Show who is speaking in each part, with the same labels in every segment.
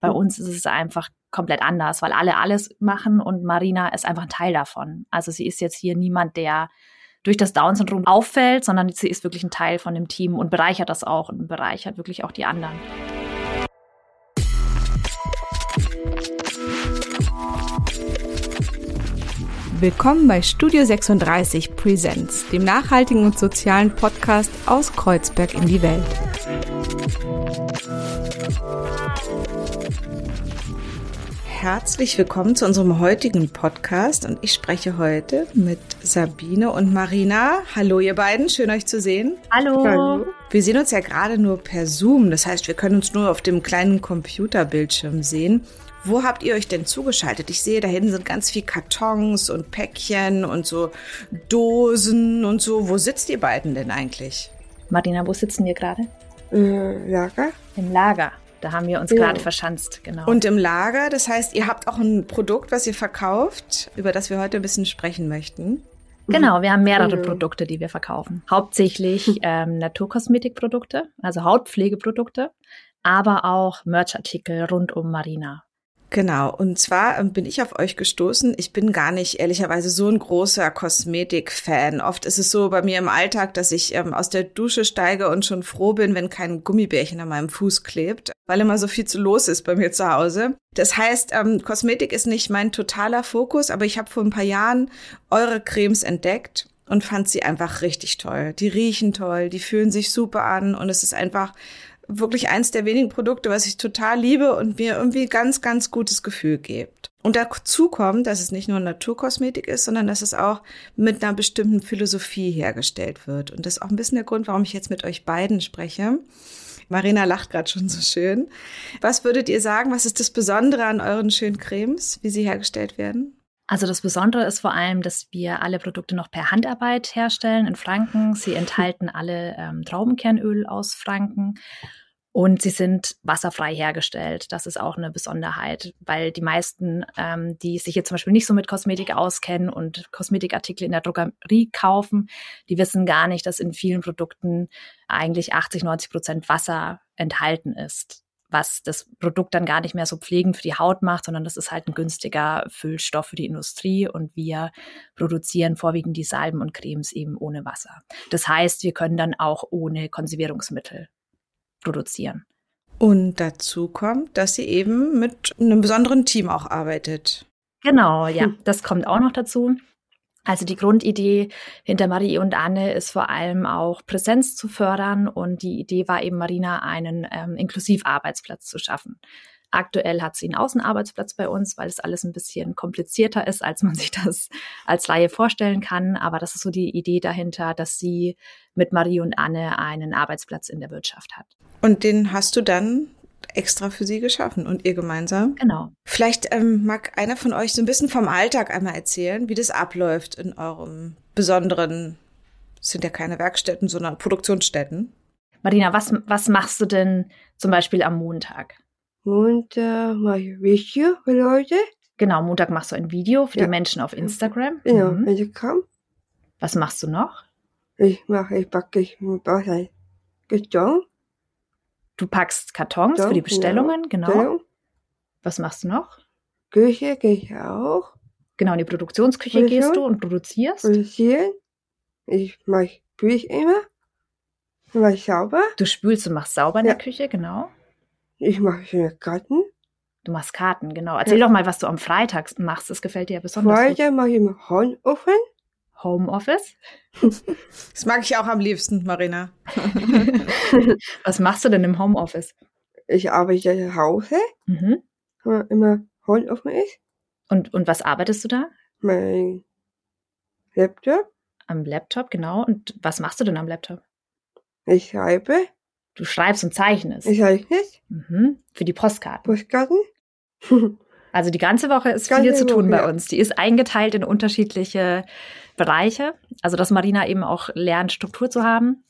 Speaker 1: Bei mhm. uns ist es einfach komplett anders, weil alle alles machen und Marina ist einfach ein Teil davon. Also sie ist jetzt hier niemand, der durch das Down-Syndrom auffällt, sondern sie ist wirklich ein Teil von dem Team und bereichert das auch und bereichert wirklich auch die anderen.
Speaker 2: Willkommen bei Studio 36 Presents, dem nachhaltigen und sozialen Podcast aus Kreuzberg in die Welt. Herzlich willkommen zu unserem heutigen Podcast und ich spreche heute mit Sabine und Marina. Hallo ihr beiden, schön euch zu sehen.
Speaker 1: Hallo. Hallo.
Speaker 2: Wir sehen uns ja gerade nur per Zoom, das heißt, wir können uns nur auf dem kleinen Computerbildschirm sehen. Wo habt ihr euch denn zugeschaltet? Ich sehe, da hinten sind ganz viel Kartons und Päckchen und so Dosen und so. Wo sitzt ihr beiden denn eigentlich?
Speaker 1: Marina, wo sitzen wir gerade?
Speaker 3: Äh, Lager.
Speaker 1: Im Lager. Da haben wir uns ja. gerade verschanzt, genau.
Speaker 2: Und im Lager, das heißt, ihr habt auch ein Produkt, was ihr verkauft, über das wir heute ein bisschen sprechen möchten.
Speaker 1: Genau, wir haben mehrere mhm. Produkte, die wir verkaufen. Hauptsächlich ähm, Naturkosmetikprodukte, also Hautpflegeprodukte, aber auch Merchartikel rund um Marina.
Speaker 2: Genau, und zwar ähm, bin ich auf euch gestoßen. Ich bin gar nicht ehrlicherweise so ein großer Kosmetik-Fan. Oft ist es so bei mir im Alltag, dass ich ähm, aus der Dusche steige und schon froh bin, wenn kein Gummibärchen an meinem Fuß klebt, weil immer so viel zu los ist bei mir zu Hause. Das heißt, ähm, Kosmetik ist nicht mein totaler Fokus, aber ich habe vor ein paar Jahren eure Cremes entdeckt und fand sie einfach richtig toll. Die riechen toll, die fühlen sich super an und es ist einfach wirklich eins der wenigen Produkte, was ich total liebe und mir irgendwie ganz, ganz gutes Gefühl gibt. Und dazu kommt, dass es nicht nur Naturkosmetik ist, sondern dass es auch mit einer bestimmten Philosophie hergestellt wird. Und das ist auch ein bisschen der Grund, warum ich jetzt mit euch beiden spreche. Marina lacht gerade schon so schön. Was würdet ihr sagen, was ist das Besondere an euren schönen Cremes, wie sie hergestellt werden?
Speaker 1: Also das Besondere ist vor allem, dass wir alle Produkte noch per Handarbeit herstellen in Franken. Sie enthalten alle ähm, Traubenkernöl aus Franken und sie sind wasserfrei hergestellt. Das ist auch eine Besonderheit, weil die meisten, ähm, die sich jetzt zum Beispiel nicht so mit Kosmetik auskennen und Kosmetikartikel in der Drogerie kaufen, die wissen gar nicht, dass in vielen Produkten eigentlich 80, 90 Prozent Wasser enthalten ist was das Produkt dann gar nicht mehr so pflegend für die Haut macht, sondern das ist halt ein günstiger Füllstoff für die Industrie und wir produzieren vorwiegend die Salben und Cremes eben ohne Wasser. Das heißt, wir können dann auch ohne Konservierungsmittel produzieren.
Speaker 2: Und dazu kommt, dass sie eben mit einem besonderen Team auch arbeitet.
Speaker 1: Genau, ja, hm. das kommt auch noch dazu. Also die Grundidee hinter Marie und Anne ist vor allem auch Präsenz zu fördern und die Idee war eben Marina einen ähm, Inklusivarbeitsplatz zu schaffen. Aktuell hat sie einen Außenarbeitsplatz bei uns, weil es alles ein bisschen komplizierter ist, als man sich das als Laie vorstellen kann. Aber das ist so die Idee dahinter, dass sie mit Marie und Anne einen Arbeitsplatz in der Wirtschaft hat.
Speaker 2: Und den hast du dann extra für sie geschaffen und ihr gemeinsam.
Speaker 1: Genau.
Speaker 2: Vielleicht ähm, mag einer von euch so ein bisschen vom Alltag einmal erzählen, wie das abläuft in eurem besonderen, sind ja keine Werkstätten, sondern Produktionsstätten.
Speaker 1: Marina, was, was machst du denn zum Beispiel am Montag?
Speaker 3: Montag mache ich Video für Leute.
Speaker 1: Genau, Montag machst du ein Video für ja. die Menschen auf Instagram.
Speaker 3: Genau, mhm. Instagram.
Speaker 1: Was machst du noch?
Speaker 3: Ich mache, ich backe, ich backe Karton.
Speaker 1: Du packst Kartons Karton, für die Bestellungen, genau. genau. Was machst du noch?
Speaker 3: Küche gehe ich auch.
Speaker 1: Genau, in die Produktionsküche Produktion. gehst du und produzierst.
Speaker 3: Produzieren. Ich mache spüle immer. Ich mache sauber.
Speaker 1: Du spülst und machst sauber in ja. der Küche, genau.
Speaker 3: Ich mache Karten.
Speaker 1: Du machst Karten, genau. Erzähl ja. doch mal, was du am Freitag machst. Das gefällt dir ja besonders
Speaker 3: Freitag mache ich im Homeoffice.
Speaker 1: Homeoffice?
Speaker 2: Das mag ich auch am liebsten, Marina.
Speaker 1: was machst du denn im Homeoffice?
Speaker 3: Ich arbeite zu Hause. Mhm. Immer Homeoffice ist.
Speaker 1: Und, und was arbeitest du da?
Speaker 3: Mein Laptop.
Speaker 1: Am Laptop, genau. Und was machst du denn am Laptop?
Speaker 3: Ich schreibe.
Speaker 1: Du schreibst und zeichnest.
Speaker 3: Ich zeichne.
Speaker 1: Mhm. Für die Postkarten.
Speaker 3: Postkarten.
Speaker 1: also die ganze Woche ist ganze viel zu tun Woche, bei uns. Die ist eingeteilt in unterschiedliche Bereiche. Also dass Marina eben auch lernt, Struktur zu haben.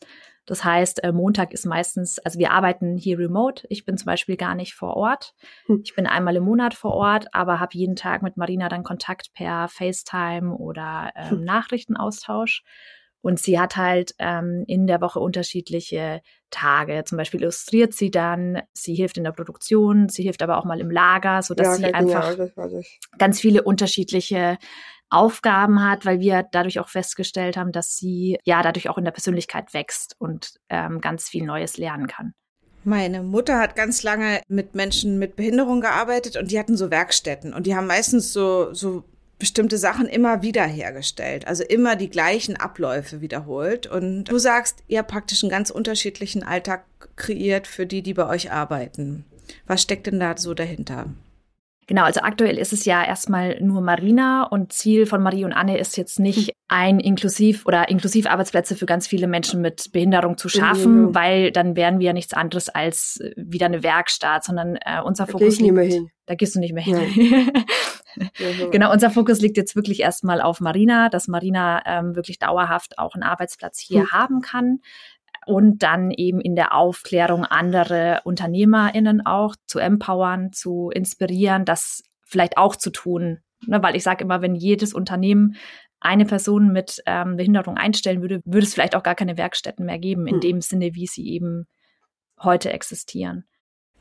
Speaker 1: Das heißt, äh, Montag ist meistens, also wir arbeiten hier remote. Ich bin zum Beispiel gar nicht vor Ort. Hm. Ich bin einmal im Monat vor Ort, aber habe jeden Tag mit Marina dann Kontakt per FaceTime oder ähm, hm. Nachrichtenaustausch. Und sie hat halt ähm, in der Woche unterschiedliche Tage. Zum Beispiel illustriert sie dann, sie hilft in der Produktion, sie hilft aber auch mal im Lager, so dass
Speaker 3: Ja,
Speaker 1: sie einfach ganz viele unterschiedliche Aufgaben hat, weil wir dadurch auch festgestellt haben, dass sie ja dadurch auch in der Persönlichkeit wächst und ähm, ganz viel Neues lernen kann.
Speaker 2: Meine Mutter hat ganz lange mit Menschen mit Behinderung gearbeitet und die hatten so Werkstätten und die haben meistens so, so bestimmte Sachen immer wieder hergestellt, also immer die gleichen Abläufe wiederholt. Und du sagst, ihr habt praktisch einen ganz unterschiedlichen Alltag kreiert für die, die bei euch arbeiten. Was steckt denn da so dahinter?
Speaker 1: Genau, also aktuell ist es ja erstmal nur Marina und Ziel von Marie und Anne ist jetzt nicht ein inklusiv oder inklusiv Arbeitsplätze für ganz viele Menschen mit Behinderung zu schaffen,
Speaker 3: Mhm.
Speaker 1: weil dann wären wir ja nichts anderes als äh, wieder eine Werkstatt, sondern äh, unser
Speaker 3: Da
Speaker 1: Fokus
Speaker 3: mehr
Speaker 1: liegt-
Speaker 3: hin.
Speaker 1: Da gehst du nicht mehr hin.
Speaker 3: Also,
Speaker 1: Genau, unser Fokus liegt jetzt wirklich erstmal auf Marina, dass Marina ähm, wirklich dauerhaft auch einen Arbeitsplatz hier
Speaker 3: Hm.
Speaker 1: haben kann und dann eben in der Aufklärung andere UnternehmerInnen auch zu empowern, zu inspirieren, das vielleicht auch zu tun. Ne, weil ich sage immer, wenn jedes Unternehmen eine Person mit ähm, Behinderung einstellen würde, würde es vielleicht auch gar keine Werkstätten mehr geben, in
Speaker 3: Hm.
Speaker 1: dem Sinne, wie sie eben heute existieren.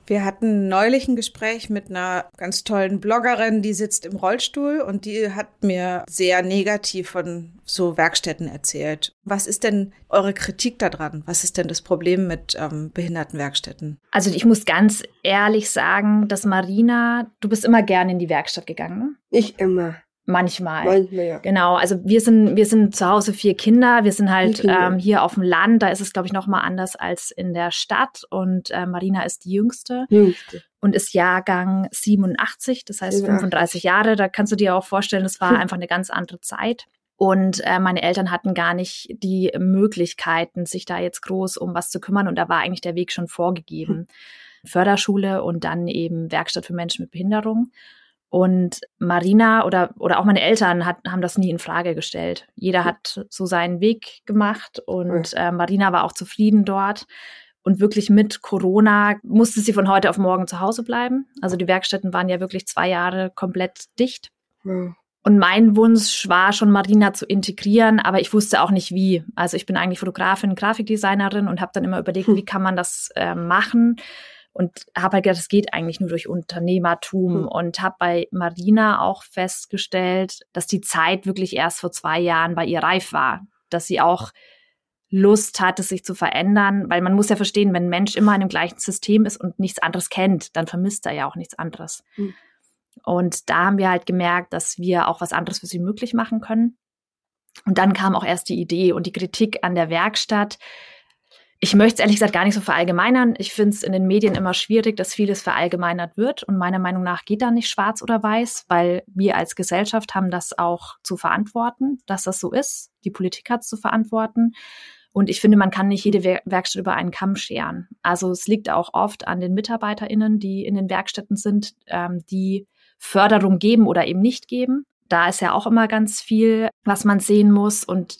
Speaker 2: Wir hatten neulich ein Gespräch mit einer ganz tollen Bloggerin, die sitzt im Rollstuhl und die hat mir sehr negativ von so Werkstätten erzählt. Was ist denn eure Kritik daran? Was ist denn das Problem mit ähm, Behindertenwerkstätten?
Speaker 1: Also ich muss ganz ehrlich sagen, dass Marina, du bist immer gerne in die Werkstatt gegangen, ne?
Speaker 3: Nicht immer.
Speaker 1: Manchmal.
Speaker 3: Manchmal ja.
Speaker 1: Genau, also wir sind, wir sind zu Hause vier Kinder. Wir sind halt ähm, hier auf dem Land. Da ist es, glaube ich, noch mal anders als in der Stadt. Und äh, Marina ist die Jüngste
Speaker 3: Jüngste.
Speaker 1: und ist Jahrgang 87, das heißt
Speaker 3: 87.
Speaker 1: 35 Jahre. Da kannst du dir auch vorstellen, es war einfach eine ganz andere Zeit. Und äh, meine Eltern hatten gar nicht die Möglichkeiten, sich da jetzt groß um was zu kümmern. Und da war eigentlich der Weg schon vorgegeben. Förderschule und dann eben Werkstatt für Menschen mit Behinderung. Und Marina oder, oder auch meine Eltern hat, haben das nie in Frage gestellt. Jeder hat so seinen Weg gemacht und äh, Marina war auch zufrieden dort. Und wirklich mit Corona musste sie von heute auf morgen zu Hause bleiben. Also die Werkstätten waren ja wirklich zwei Jahre komplett dicht.
Speaker 3: Ja.
Speaker 1: Und mein Wunsch war schon, Marina zu integrieren, aber ich wusste auch nicht wie. Also ich bin eigentlich Fotografin, Grafikdesignerin und habe dann immer überlegt,
Speaker 3: Hm.
Speaker 1: wie kann man das äh, machen. Und habe halt gedacht, das geht eigentlich nur durch Unternehmertum.
Speaker 3: Hm.
Speaker 1: Und habe bei Marina auch festgestellt, dass die Zeit wirklich erst vor zwei Jahren bei ihr reif war. Dass sie auch Lust hatte, sich zu verändern. Weil man muss ja verstehen, wenn ein Mensch immer in dem gleichen System ist und nichts anderes kennt, dann vermisst er ja auch nichts anderes.
Speaker 3: Hm.
Speaker 1: Und da haben wir halt gemerkt, dass wir auch was anderes für sie möglich machen können. Und dann kam auch erst die Idee und die Kritik an der Werkstatt. Ich möchte es ehrlich gesagt gar nicht so verallgemeinern. Ich finde es in den Medien immer schwierig, dass vieles verallgemeinert wird. Und meiner Meinung nach geht da nicht schwarz oder weiß, weil wir als Gesellschaft haben das auch zu verantworten, dass das so ist. Die Politik hat es zu verantworten. Und ich finde, man kann nicht jede Wer- Werkstatt über einen Kamm scheren. Also es liegt auch oft an den MitarbeiterInnen, die in den Werkstätten sind, ähm, die Förderung geben oder eben nicht geben. Da ist ja auch immer ganz viel, was man sehen muss. Und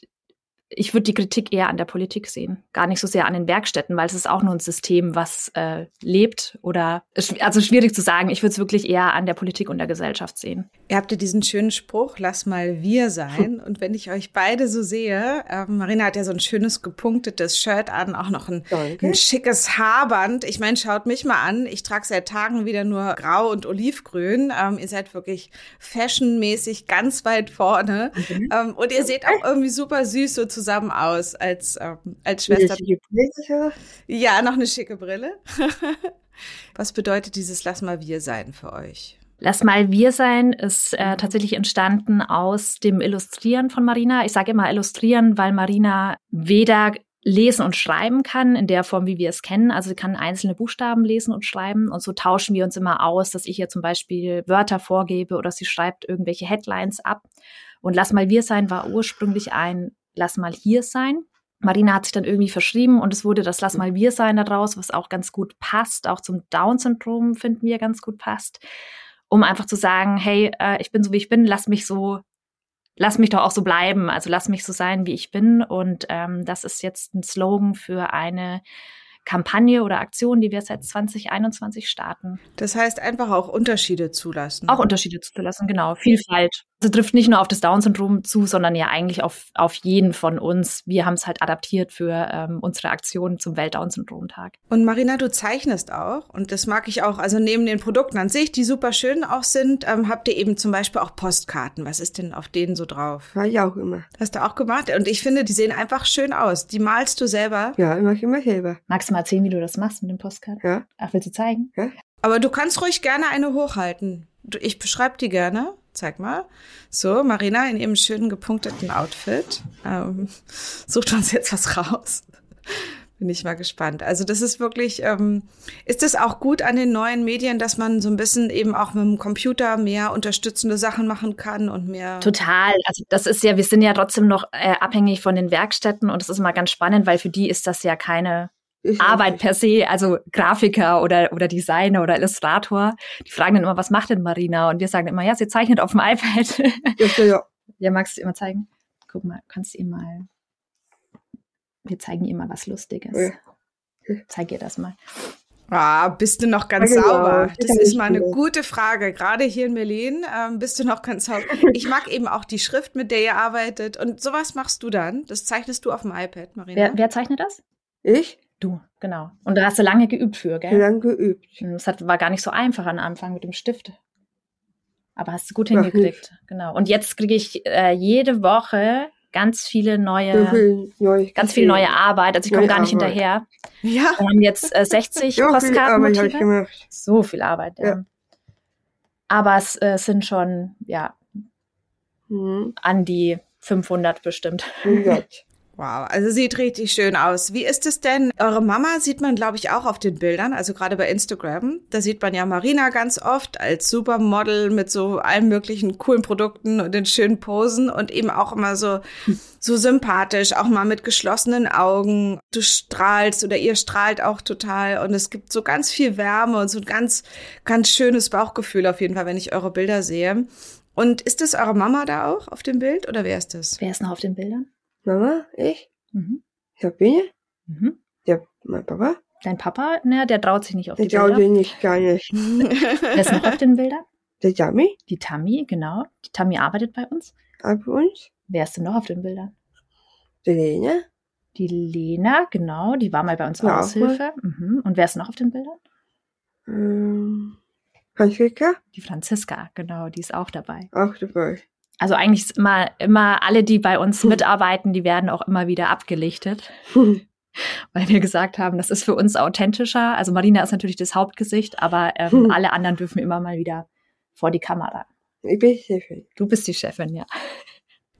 Speaker 1: ich würde die Kritik eher an der Politik sehen, gar nicht so sehr an den Werkstätten, weil es ist auch nur ein System, was äh, lebt oder also schwierig zu sagen. Ich würde es wirklich eher an der Politik und der Gesellschaft sehen.
Speaker 2: Ihr habt ja diesen schönen Spruch, lass mal wir sein. Und wenn ich euch beide so sehe, ähm, Marina hat ja so ein schönes gepunktetes Shirt an, auch noch ein, ein schickes Haarband. Ich meine, schaut mich mal an. Ich trage seit Tagen wieder nur grau und olivgrün. Ähm, ihr seid wirklich fashionmäßig ganz weit vorne. Ähm, und ihr seht auch irgendwie super süß so zusammen aus als, ähm, als Schwester.
Speaker 3: Wieder die Brille.
Speaker 2: Ja, noch eine schicke Brille. Was bedeutet dieses Lass mal wir sein für euch?
Speaker 1: Lass mal wir sein ist äh, tatsächlich entstanden aus dem Illustrieren von Marina. Ich sage immer Illustrieren, weil Marina weder lesen und schreiben kann in der Form, wie wir es kennen. Also sie kann einzelne Buchstaben lesen und schreiben und so tauschen wir uns immer aus, dass ich ihr zum Beispiel Wörter vorgebe oder sie schreibt irgendwelche Headlines ab. Und Lass mal wir sein war ursprünglich ein Lass mal hier sein. Marina hat sich dann irgendwie verschrieben und es wurde das Lass mal wir sein daraus, was auch ganz gut passt, auch zum Down-Syndrom finden wir ganz gut passt, um einfach zu sagen, hey, äh, ich bin so wie ich bin, lass mich so, lass mich doch auch so bleiben, also lass mich so sein, wie ich bin und ähm, das ist jetzt ein Slogan für eine Kampagne oder Aktion, die wir seit 2021 starten.
Speaker 2: Das heißt einfach auch Unterschiede zulassen.
Speaker 1: Auch Unterschiede zuzulassen, genau, Vielfalt. Also trifft nicht nur auf das Down-Syndrom zu, sondern ja eigentlich auf, auf jeden von uns. Wir haben es halt adaptiert für ähm, unsere Aktion zum Welt-Down-Syndrom-Tag.
Speaker 2: Und Marina, du zeichnest auch und das mag ich auch. Also neben den Produkten an sich, die super schön auch sind, ähm, habt ihr eben zum Beispiel auch Postkarten. Was ist denn auf denen so drauf?
Speaker 3: War ich auch immer.
Speaker 2: Hast du auch gemacht? Und ich finde, die sehen einfach schön aus. Die malst du selber.
Speaker 3: Ja, ich mache immer selber.
Speaker 1: Magst du mal erzählen, wie du das machst mit dem Postkarten?
Speaker 3: Ja.
Speaker 1: Ach, willst du zeigen?
Speaker 2: Aber du kannst ruhig gerne eine hochhalten. Ich beschreibe die gerne. Zeig mal. So, Marina in ihrem schönen gepunkteten Outfit. Ähm, sucht uns jetzt was raus. Bin ich mal gespannt. Also das ist wirklich, ähm, ist es auch gut an den neuen Medien, dass man so ein bisschen eben auch mit dem Computer mehr unterstützende Sachen machen kann und mehr.
Speaker 1: Total. Also das ist ja, wir sind ja trotzdem noch äh, abhängig von den Werkstätten und das ist mal ganz spannend, weil für die ist das ja keine
Speaker 3: Auch
Speaker 1: Arbeit per se, also Grafiker oder, oder Designer oder Illustrator. Die fragen dann immer, was macht denn Marina? Und wir sagen immer, ja, sie zeichnet auf dem iPad.
Speaker 3: Ist ja,
Speaker 1: ja, magst du immer zeigen? Guck mal, kannst du ihm mal, wir zeigen ihr mal was Lustiges.
Speaker 3: Ja.
Speaker 1: Zeig ihr das mal.
Speaker 2: Ah, bist du noch ganz
Speaker 3: Ja,
Speaker 2: sauber?
Speaker 3: Das
Speaker 2: ist
Speaker 3: ich
Speaker 2: mal eine
Speaker 3: gut.
Speaker 2: gute Frage. Gerade hier in Berlin ähm, bist du noch ganz sauber. Ich mag eben auch die Schrift, mit der ihr arbeitet. Und sowas machst du dann? Das zeichnest du auf dem iPad, Marina?
Speaker 1: Wer, wer zeichnet das?
Speaker 3: ich
Speaker 1: Du, genau. Und da hast du lange geübt für, gell?
Speaker 3: lang geübt.
Speaker 1: Das hat, war gar nicht so einfach am Anfang mit dem Stift. Aber hast du gut
Speaker 3: Mach
Speaker 1: hingekriegt. Genau. Und jetzt kriege ich äh, jede Woche ganz viele neue,
Speaker 3: Neues
Speaker 1: ganz viel neue Arbeit. Also ich komme
Speaker 3: Neue
Speaker 1: gar nicht
Speaker 3: Arbeit.
Speaker 1: hinterher.
Speaker 2: Ja.
Speaker 1: Wir haben jetzt äh, 60
Speaker 3: So viel Arbeit habe ich
Speaker 1: Postkartenmotive.
Speaker 3: gemacht.
Speaker 1: So viel Arbeit, ja.
Speaker 3: Ja.
Speaker 1: Aber es äh, sind schon, ja,
Speaker 3: Mhm.
Speaker 1: an die 500 bestimmt.
Speaker 3: 100.
Speaker 2: Wow, also sieht richtig schön aus. Wie ist es denn? Eure Mama sieht man, glaube ich, auch auf den Bildern, also gerade bei Instagram. Da sieht man ja Marina ganz oft als Supermodel mit so allen möglichen coolen Produkten und den schönen Posen und eben auch immer so, so sympathisch, auch mal mit geschlossenen Augen. Du strahlst oder ihr strahlt auch total und es gibt so ganz viel Wärme und so ein ganz, ganz schönes Bauchgefühl auf jeden Fall, wenn ich eure Bilder sehe. Und ist es eure Mama da auch auf dem Bild oder wer ist das?
Speaker 1: Wer ist noch auf den Bildern?
Speaker 3: Mama, ich,
Speaker 1: Mhm.
Speaker 3: Sabine,
Speaker 1: Mhm.
Speaker 3: der, mein Papa,
Speaker 1: Dein Papa, ne, der traut sich nicht auf
Speaker 3: der
Speaker 1: die
Speaker 3: traut
Speaker 1: Bilder.
Speaker 3: sich nicht gar nicht.
Speaker 1: Wer ist noch auf den Bildern?
Speaker 3: Der Jami,
Speaker 1: Die Tammy, genau. Die Tammy arbeitet bei uns.
Speaker 3: ab uns,
Speaker 1: Wer ist denn noch auf den Bildern?
Speaker 3: der Lena,
Speaker 1: Die Lena, genau, die war mal bei uns
Speaker 3: Ja,
Speaker 1: Aushilfe. Mhm. Und wer ist noch auf den Bildern?
Speaker 3: ähm, Franziska,
Speaker 1: Die Franziska, genau, die ist auch dabei.
Speaker 3: auch dabei.
Speaker 1: Also eigentlich ist immer, immer alle, die bei uns
Speaker 3: Hm.
Speaker 1: mitarbeiten, die werden auch immer wieder abgelichtet, weil wir gesagt haben, das ist für uns authentischer. Also Marina ist natürlich das Hauptgesicht, aber ähm,
Speaker 3: Hm.
Speaker 1: alle anderen dürfen immer mal wieder vor die Kamera.
Speaker 3: Ich bin Chefin.
Speaker 1: Du bist die Chefin, ja.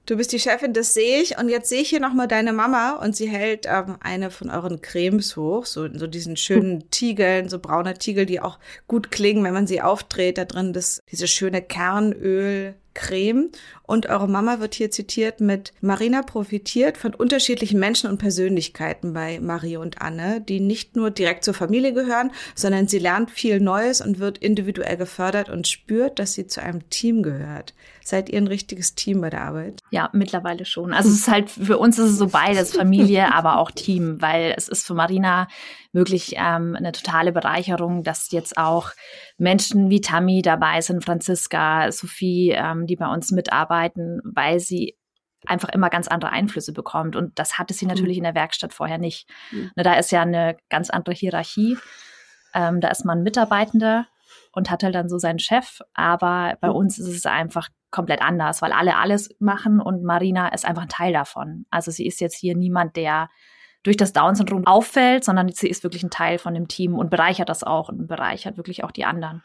Speaker 2: Du bist die Chefin, das sehe ich. Und jetzt sehe ich hier nochmal deine Mama und sie hält ähm, eine von euren Cremes hoch, so, so diesen schönen Tiegeln, so braune Tiegel, die auch gut klingen, wenn man sie aufdreht. Da drin das, diese schöne Kernölcreme. Und eure Mama wird hier zitiert mit Marina profitiert von unterschiedlichen Menschen und Persönlichkeiten bei Marie und Anne, die nicht nur direkt zur Familie gehören, sondern sie lernt viel Neues und wird individuell gefördert und spürt, dass sie zu einem Team gehört. Seid ihr ein richtiges Team bei der Arbeit?
Speaker 1: Ja, mittlerweile schon. Also es ist halt, für uns ist es so beides, Familie, aber auch Team, weil es ist für Marina wirklich ähm, eine totale Bereicherung, dass jetzt auch Menschen wie Tammy dabei sind, Franziska, Sophie, ähm, die bei uns mitarbeiten, weil sie einfach immer ganz andere Einflüsse bekommt. Und das hatte sie natürlich in der Werkstatt vorher nicht.
Speaker 3: Mhm.
Speaker 1: Da ist ja eine ganz andere Hierarchie. Ähm, da ist man Mitarbeitender und hat halt dann so seinen Chef. Aber bei
Speaker 3: Mhm.
Speaker 1: uns ist es einfach komplett anders, weil alle alles machen und Marina ist einfach ein Teil davon. Also sie ist jetzt hier niemand, der durch das Down-Syndrom auffällt, sondern sie ist wirklich ein Teil von dem Team und bereichert das auch und bereichert wirklich auch die anderen.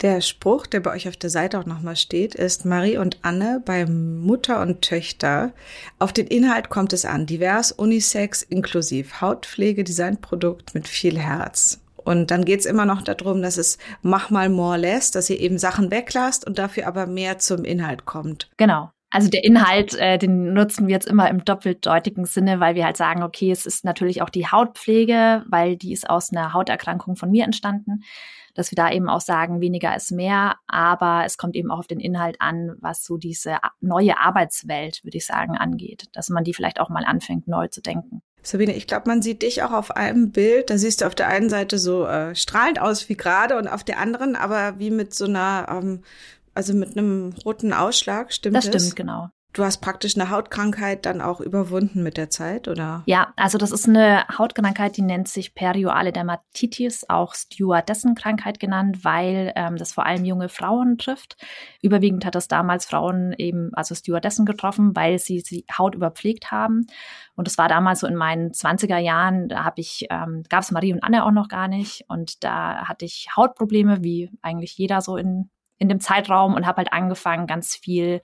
Speaker 2: Der Spruch, der bei euch auf der Seite auch nochmal steht, ist Marie und Anne bei Mutter und Töchter. Auf den Inhalt kommt es an. Divers, unisex, inklusiv. Hautpflege, Designprodukt mit viel Herz. Und dann geht's immer noch darum, dass es mach mal more less, dass ihr eben Sachen weglasst und dafür aber mehr zum Inhalt kommt.
Speaker 1: Genau. Also der Inhalt, äh, den nutzen wir jetzt immer im doppeldeutigen Sinne, weil wir halt sagen, okay, es ist natürlich auch die Hautpflege, weil die ist aus einer Hauterkrankung von mir entstanden, dass wir da eben auch sagen, weniger ist mehr, aber es kommt eben auch auf den Inhalt an, was so diese neue Arbeitswelt, würde ich sagen, angeht, dass man die vielleicht auch mal anfängt, neu zu denken.
Speaker 2: Sabine, ich glaube, man sieht dich auch auf einem Bild. Da siehst du auf der einen Seite so äh, strahlend aus wie gerade und auf der anderen aber wie mit so einer ähm, Also mit einem roten Ausschlag, stimmt
Speaker 1: das?
Speaker 2: Das
Speaker 1: stimmt, genau.
Speaker 2: Du hast praktisch eine Hautkrankheit dann auch überwunden mit der Zeit, oder?
Speaker 1: Ja, also das ist eine Hautkrankheit, die nennt sich perioale Dermatitis, auch Stewardessen-Krankheit genannt, weil ähm, das vor allem junge Frauen trifft. Überwiegend hat das damals Frauen eben, also Stewardessen getroffen, weil sie die Haut überpflegt haben. Und das war damals so in meinen 20er Jahren, da habe ich, ähm, gab es Marie und Anne auch noch gar nicht. Und da hatte ich Hautprobleme, wie eigentlich jeder so in, in dem Zeitraum und habe halt angefangen, ganz viel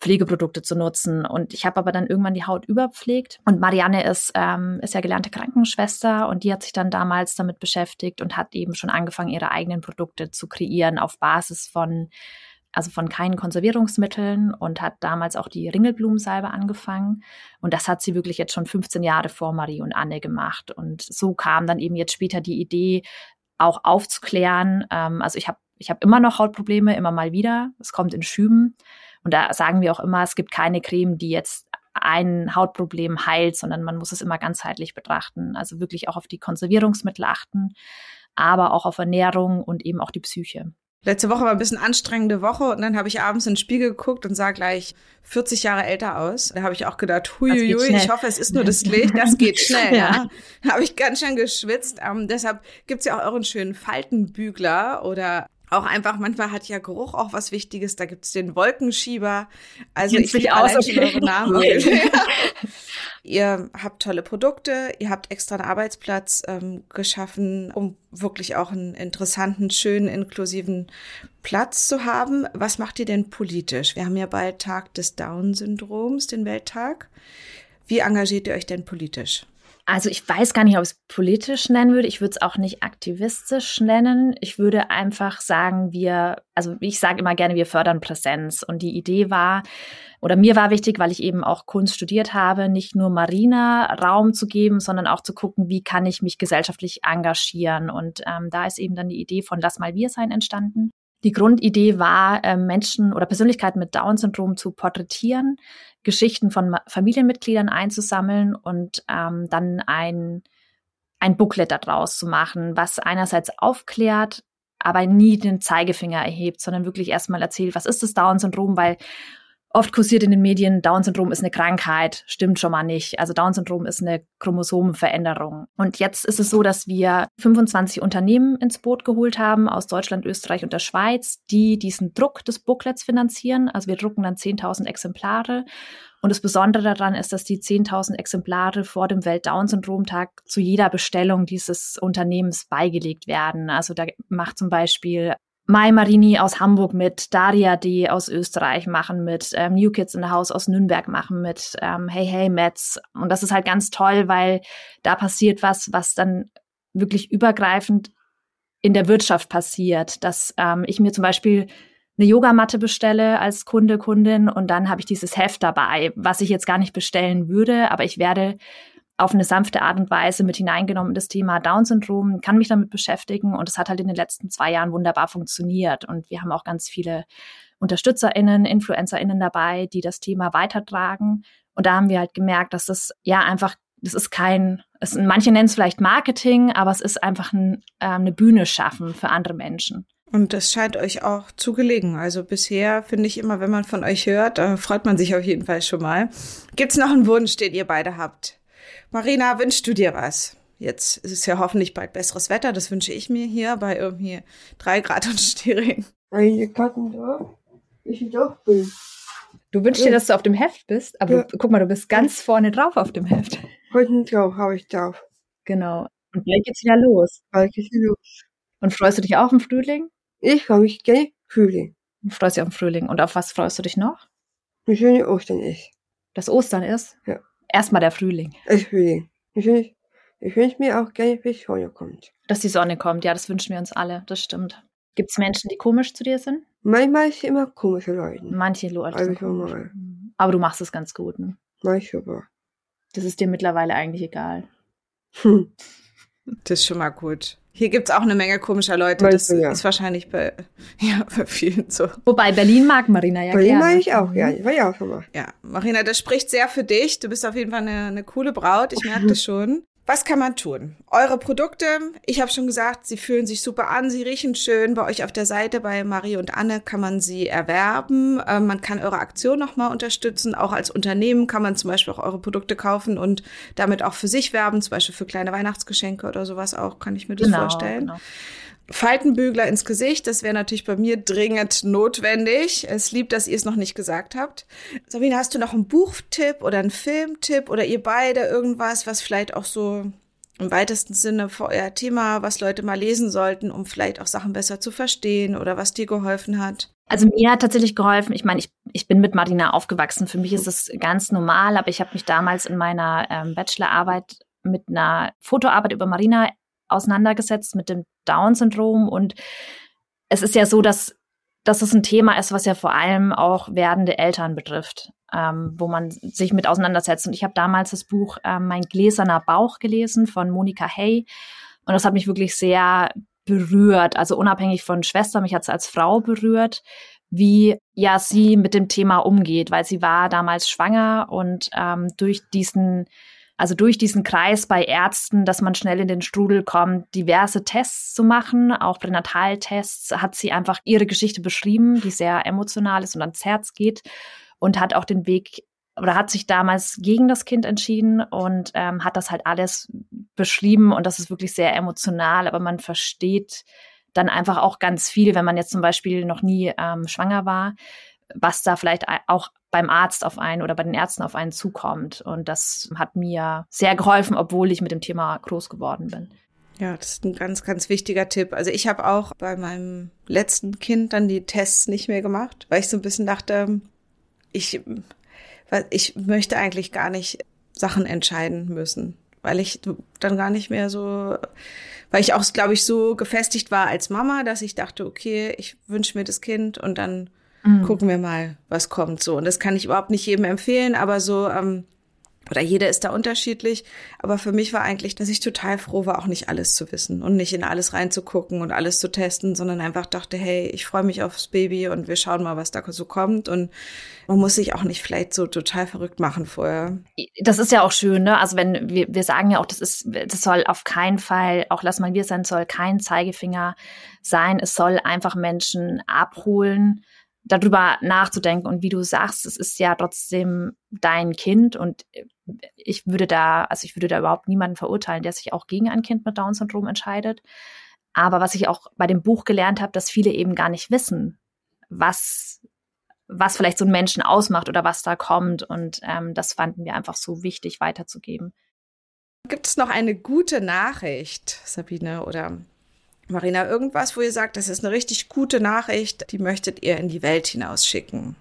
Speaker 1: Pflegeprodukte zu nutzen. Und ich habe aber dann irgendwann die Haut überpflegt. Und Marianne ist, ähm, ist ja gelernte Krankenschwester und die hat sich dann damals damit beschäftigt und hat eben schon angefangen, ihre eigenen Produkte zu kreieren auf Basis von also von keinen Konservierungsmitteln und hat damals auch die Ringelblumensalbe angefangen. Und das hat sie wirklich jetzt schon 15 Jahre vor Marie und Anne gemacht. Und so kam dann eben jetzt später die Idee, auch aufzuklären. Ähm, also ich habe ich hab immer noch Hautprobleme, immer mal wieder. Es kommt in Schüben. Und da sagen wir auch immer, es gibt keine Creme, die jetzt ein Hautproblem heilt, sondern man muss es immer ganzheitlich betrachten. Also wirklich auch auf die Konservierungsmittel achten, aber auch auf Ernährung und eben auch die Psyche.
Speaker 2: Letzte Woche war ein bisschen anstrengende Woche und dann habe ich abends in den Spiegel geguckt und sah gleich 40 Jahre älter aus. Da habe ich auch gedacht, huiuiui, ich hoffe, es ist nur das Licht, das geht schnell. ja. ja. Da habe ich ganz schön geschwitzt. Ähm, deshalb gibt's ja auch euren schönen Faltenbügler oder auch einfach, manchmal hat ja Geruch auch was Wichtiges. Da gibt's den Wolkenschieber. Also ich liebe aus schon eure Namen. ihr habt tolle Produkte, ihr habt extra einen Arbeitsplatz ähm, geschaffen, um wirklich auch einen interessanten, schönen, inklusiven Platz zu haben. Was macht ihr denn politisch? Wir haben ja bald Tag des Down-Syndroms, den Welttag. Wie engagiert ihr euch denn politisch?
Speaker 1: Also ich weiß gar nicht, ob ich es politisch nennen würde. Ich würde es auch nicht aktivistisch nennen. Ich würde einfach sagen, wir, also ich sage immer gerne, wir fördern Präsenz. Und die Idee war, oder mir war wichtig, weil ich eben auch Kunst studiert habe, nicht nur Marina Raum zu geben, sondern auch zu gucken, wie kann ich mich gesellschaftlich engagieren. Und ähm, da ist eben dann die Idee von Lass mal wir sein entstanden. Die Grundidee war, ähm, Menschen oder Persönlichkeiten mit Down-Syndrom zu porträtieren, Geschichten von Familienmitgliedern einzusammeln und ähm, dann ein, ein Booklet daraus zu machen, was einerseits aufklärt, aber nie den Zeigefinger erhebt, sondern wirklich erstmal erzählt, was ist das Down-Syndrom, weil Oft kursiert in den Medien, Down-Syndrom ist eine Krankheit, stimmt schon mal nicht. Also Down-Syndrom ist eine Chromosomenveränderung. Und jetzt ist es so, dass wir 25 Unternehmen ins Boot geholt haben aus Deutschland, Österreich und der Schweiz, die diesen Druck des Booklets finanzieren. Also wir drucken dann 10.000 Exemplare. Und das Besondere daran ist, dass die 10.000 Exemplare vor dem Welt-Down-Syndrom-Tag zu jeder Bestellung dieses Unternehmens beigelegt werden. Also da macht zum Beispiel Mai Marini aus Hamburg mit, Daria D aus Österreich machen mit, ähm, New Kids in the House aus Nürnberg machen mit, ähm, Hey Hey Mets. Und das ist halt ganz toll, weil da passiert was, was dann wirklich übergreifend in der Wirtschaft passiert. Dass ähm, ich mir zum Beispiel eine Yogamatte bestelle als Kunde, Kundin und dann habe ich dieses Heft dabei, was ich jetzt gar nicht bestellen würde, aber ich werde auf eine sanfte Art und Weise mit hineingenommen in das Thema Down-Syndrom, kann mich damit beschäftigen und es hat halt in den letzten zwei Jahren wunderbar funktioniert und wir haben auch ganz viele UnterstützerInnen, InfluencerInnen dabei, die das Thema weitertragen und da haben wir halt gemerkt, dass das ja einfach, das ist kein, es, manche nennen es vielleicht Marketing, aber es ist einfach ein, äh, eine Bühne schaffen für andere Menschen.
Speaker 2: Und das scheint euch auch zu gelegen. Also bisher finde ich immer, wenn man von euch hört, äh, freut man sich auf jeden Fall schon mal. Gibt es noch einen Wunsch, den ihr beide habt? Marina, wünschst du dir was? Jetzt ist es ja hoffentlich bald besseres Wetter. Das wünsche ich mir hier bei irgendwie drei Grad und
Speaker 3: da, ich doch bin.
Speaker 1: Du wünschst dir, dass du auf dem Heft bist, aber
Speaker 3: Ja.
Speaker 1: du, guck mal, du bist ganz vorne drauf auf dem Heft.
Speaker 3: Heute drauf habe ich drauf.
Speaker 1: Genau. Und gleich geht's wieder los.
Speaker 3: Weil ich los.
Speaker 1: Und freust du dich auch im Frühling?
Speaker 3: Ich kann mich gerne fühlen.
Speaker 1: Du freust dich auf den Frühling. Und auf was freust du dich noch?
Speaker 3: Wie schön Ostern ist.
Speaker 1: Dass Ostern ist?
Speaker 3: Ja.
Speaker 1: Erstmal der Frühling.
Speaker 3: Es Frühling. Ich wünsche ich wünsch mir auch gerne, bis Sonne kommt.
Speaker 1: Dass die Sonne kommt, ja, das wünschen wir uns alle. Das stimmt. Gibt's Menschen, die komisch zu dir sind?
Speaker 3: Manchmal ist es immer komische Leute.
Speaker 1: Manche Leute
Speaker 3: Also
Speaker 1: sind komisch.
Speaker 3: mal.
Speaker 1: Aber du machst es ganz gut. Ne?
Speaker 3: Super.
Speaker 1: Das ist dir mittlerweile eigentlich egal.
Speaker 3: Hm.
Speaker 2: Das ist schon mal gut. Hier gibt's auch eine Menge komischer Leute.
Speaker 3: Meinst
Speaker 2: Das
Speaker 3: du, ja?
Speaker 2: ist wahrscheinlich bei, ja, bei vielen so.
Speaker 1: Wobei Berlin mag Marina ja
Speaker 3: ihm
Speaker 1: gerne.
Speaker 3: mag ich auch
Speaker 1: Mhm.
Speaker 3: gerne. War ja auch schon mal.
Speaker 2: Ja, Marina, das spricht sehr für dich. Du bist auf jeden Fall eine, eine coole Braut. Ich merke das schon. Was kann man tun? Eure Produkte, ich habe schon gesagt, sie fühlen sich super an, sie riechen schön. Bei euch auf der Seite bei Marie und Anne kann man sie erwerben. Ähm, man kann eure Aktion nochmal unterstützen. Auch als Unternehmen kann man zum Beispiel auch eure Produkte kaufen und damit auch für sich werben, zum Beispiel für kleine Weihnachtsgeschenke oder sowas auch, kann ich mir das genau, vorstellen. Genau. Faltenbügler ins Gesicht, das wäre natürlich bei mir dringend notwendig. Es liebt, dass ihr es noch nicht gesagt habt. Sabine, hast du noch einen Buchtipp oder einen Filmtipp oder ihr beide irgendwas, was vielleicht auch so im weitesten Sinne für euer Thema, was Leute mal lesen sollten, um vielleicht auch Sachen besser zu verstehen oder was dir geholfen hat?
Speaker 1: Also mir hat tatsächlich geholfen, ich meine, ich, ich bin mit Marina aufgewachsen. Für mich ist es ganz normal, aber ich habe mich damals in meiner ähm, Bachelorarbeit mit einer Fotoarbeit über Marina auseinandergesetzt mit dem Down-Syndrom. Und es ist ja so, dass, dass es ein Thema ist, was ja vor allem auch werdende Eltern betrifft, ähm, wo man sich mit auseinandersetzt. Und ich habe damals das Buch ähm, Mein gläserner Bauch gelesen von Monika Hay. Und das hat mich wirklich sehr berührt. Also unabhängig von Schwester, mich hat es als Frau berührt, wie ja sie mit dem Thema umgeht, weil sie war damals schwanger und ähm, durch diesen also durch diesen Kreis bei Ärzten, dass man schnell in den Strudel kommt, diverse Tests zu machen, auch Pränataltests, hat sie einfach ihre Geschichte beschrieben, die sehr emotional ist und ans Herz geht und hat auch den Weg oder hat sich damals gegen das Kind entschieden und ähm, hat das halt alles beschrieben und das ist wirklich sehr emotional, aber man versteht dann einfach auch ganz viel, wenn man jetzt zum Beispiel noch nie ähm, schwanger war, was da vielleicht auch beim Arzt auf einen oder bei den Ärzten auf einen zukommt. Und das hat mir sehr geholfen, obwohl ich mit dem Thema groß geworden bin.
Speaker 2: Ja, das ist ein ganz, ganz wichtiger Tipp. Also ich habe auch bei meinem letzten Kind dann die Tests nicht mehr gemacht, weil ich so ein bisschen dachte, ich, ich möchte eigentlich gar nicht Sachen entscheiden müssen, weil ich dann gar nicht mehr so, weil ich auch, glaube ich, so gefestigt war als Mama, dass ich dachte, okay, ich wünsche mir das Kind und dann Mhm. Gucken wir mal, was kommt so. Und das kann ich überhaupt nicht jedem empfehlen, aber so, ähm, oder jeder ist da unterschiedlich. Aber für mich war eigentlich, dass ich total froh war, auch nicht alles zu wissen und nicht in alles reinzugucken und alles zu testen, sondern einfach dachte, hey, ich freue mich aufs Baby und wir schauen mal, was da so kommt. Und man muss sich auch nicht vielleicht so total verrückt machen vorher.
Speaker 1: Das ist ja auch schön, ne? Also wenn wir, wir sagen ja auch, das ist, das soll auf keinen Fall, auch lass mal wir sein, soll kein Zeigefinger sein. Es soll einfach Menschen abholen darüber nachzudenken. Und wie du sagst, es ist ja trotzdem dein Kind und ich würde da, also ich würde da überhaupt niemanden verurteilen, der sich auch gegen ein Kind mit Down-Syndrom entscheidet. Aber was ich auch bei dem Buch gelernt habe, dass viele eben gar nicht wissen, was, was vielleicht so einen Menschen ausmacht oder was da kommt. Und ähm, das fanden wir einfach so wichtig weiterzugeben.
Speaker 2: Gibt es noch eine gute Nachricht, Sabine, oder Marina, irgendwas, wo ihr sagt, das ist eine richtig gute Nachricht, die möchtet ihr in die Welt hinausschicken?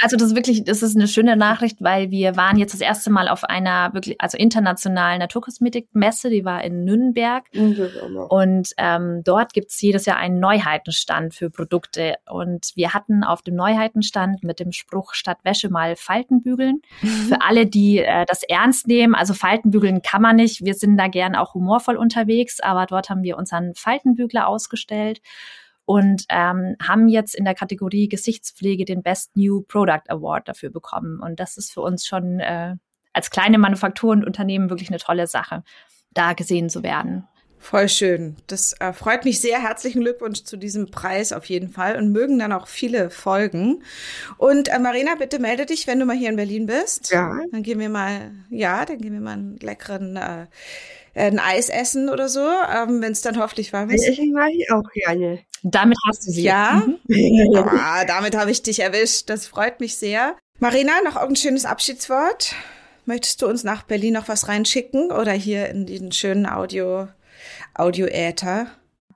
Speaker 1: Also das ist wirklich, das ist eine schöne Nachricht, weil wir waren jetzt das erste Mal auf einer wirklich, also internationalen Naturkosmetikmesse, die war in Nürnberg. Und ähm, dort gibt's jedes Jahr einen Neuheitenstand für Produkte. Und wir hatten auf dem Neuheitenstand mit dem Spruch statt Wäsche mal Falten bügeln. für alle, die äh, das ernst nehmen, also Falten bügeln kann man nicht. Wir sind da gern auch humorvoll unterwegs, aber dort haben wir unseren Faltenbügler ausgestellt und ähm, haben jetzt in der Kategorie Gesichtspflege den Best New Product Award dafür bekommen. Und das ist für uns schon äh, als kleine Manufaktur und Unternehmen wirklich eine tolle Sache, da gesehen zu werden.
Speaker 2: Voll schön. Das äh, freut mich sehr. Herzlichen Glückwunsch zu diesem Preis auf jeden Fall und mögen dann auch viele folgen. Und äh, Marina, bitte melde dich, wenn du mal hier in Berlin bist. Ja. Dann gehen wir mal, ja, dann gehen wir mal einen leckeren äh, ein Eis essen oder so, ähm, wenn es dann hoffentlich warm ist.
Speaker 3: Ich mag ich auch gerne.
Speaker 1: Damit hast du sie.
Speaker 2: Ja, ja damit habe ich dich erwischt. Das freut mich sehr. Marina, noch irgendein schönes Abschiedswort? Möchtest du uns nach Berlin noch was reinschicken oder hier in diesen schönen Audio, Audio-Äther?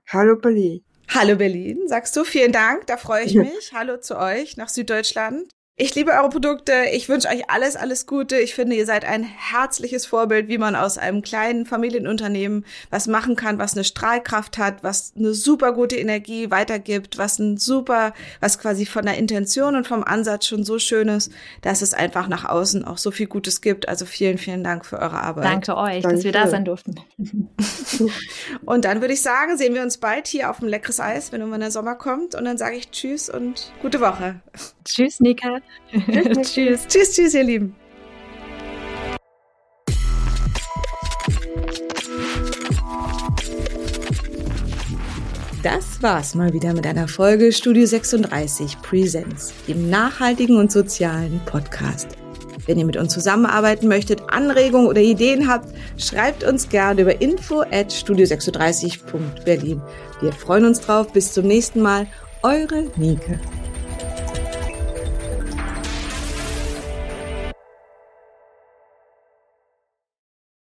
Speaker 3: Hallo Berlin.
Speaker 2: Hallo Berlin, sagst du. Vielen Dank, da freue ich mich. Hallo zu euch nach Süddeutschland. Ich liebe eure Produkte. Ich wünsche euch alles, alles Gute. Ich finde, ihr seid ein herzliches Vorbild, wie man aus einem kleinen Familienunternehmen was machen kann, was eine Strahlkraft hat, was eine super gute Energie weitergibt, was ein super, was quasi von der Intention und vom Ansatz schon so schön ist, dass es einfach nach außen auch so viel Gutes gibt. Also vielen, vielen Dank für eure Arbeit.
Speaker 1: Danke euch, Danke. dass wir da sein durften.
Speaker 2: und dann würde ich sagen, sehen wir uns bald hier auf dem Leckeres Eis, wenn irgendwann der Sommer kommt. Und dann sage ich Tschüss und gute Woche.
Speaker 1: Tschüss, Nika.
Speaker 2: Tschüss, tschüss. Tschüss, ihr Lieben. Das war's mal wieder mit einer Folge Studio 36 Presents, dem nachhaltigen und sozialen Podcast. Wenn ihr mit uns zusammenarbeiten möchtet, Anregungen oder Ideen habt, schreibt uns gerne über info at studio36.berlin. Wir freuen uns drauf. Bis zum nächsten Mal. Eure Nike.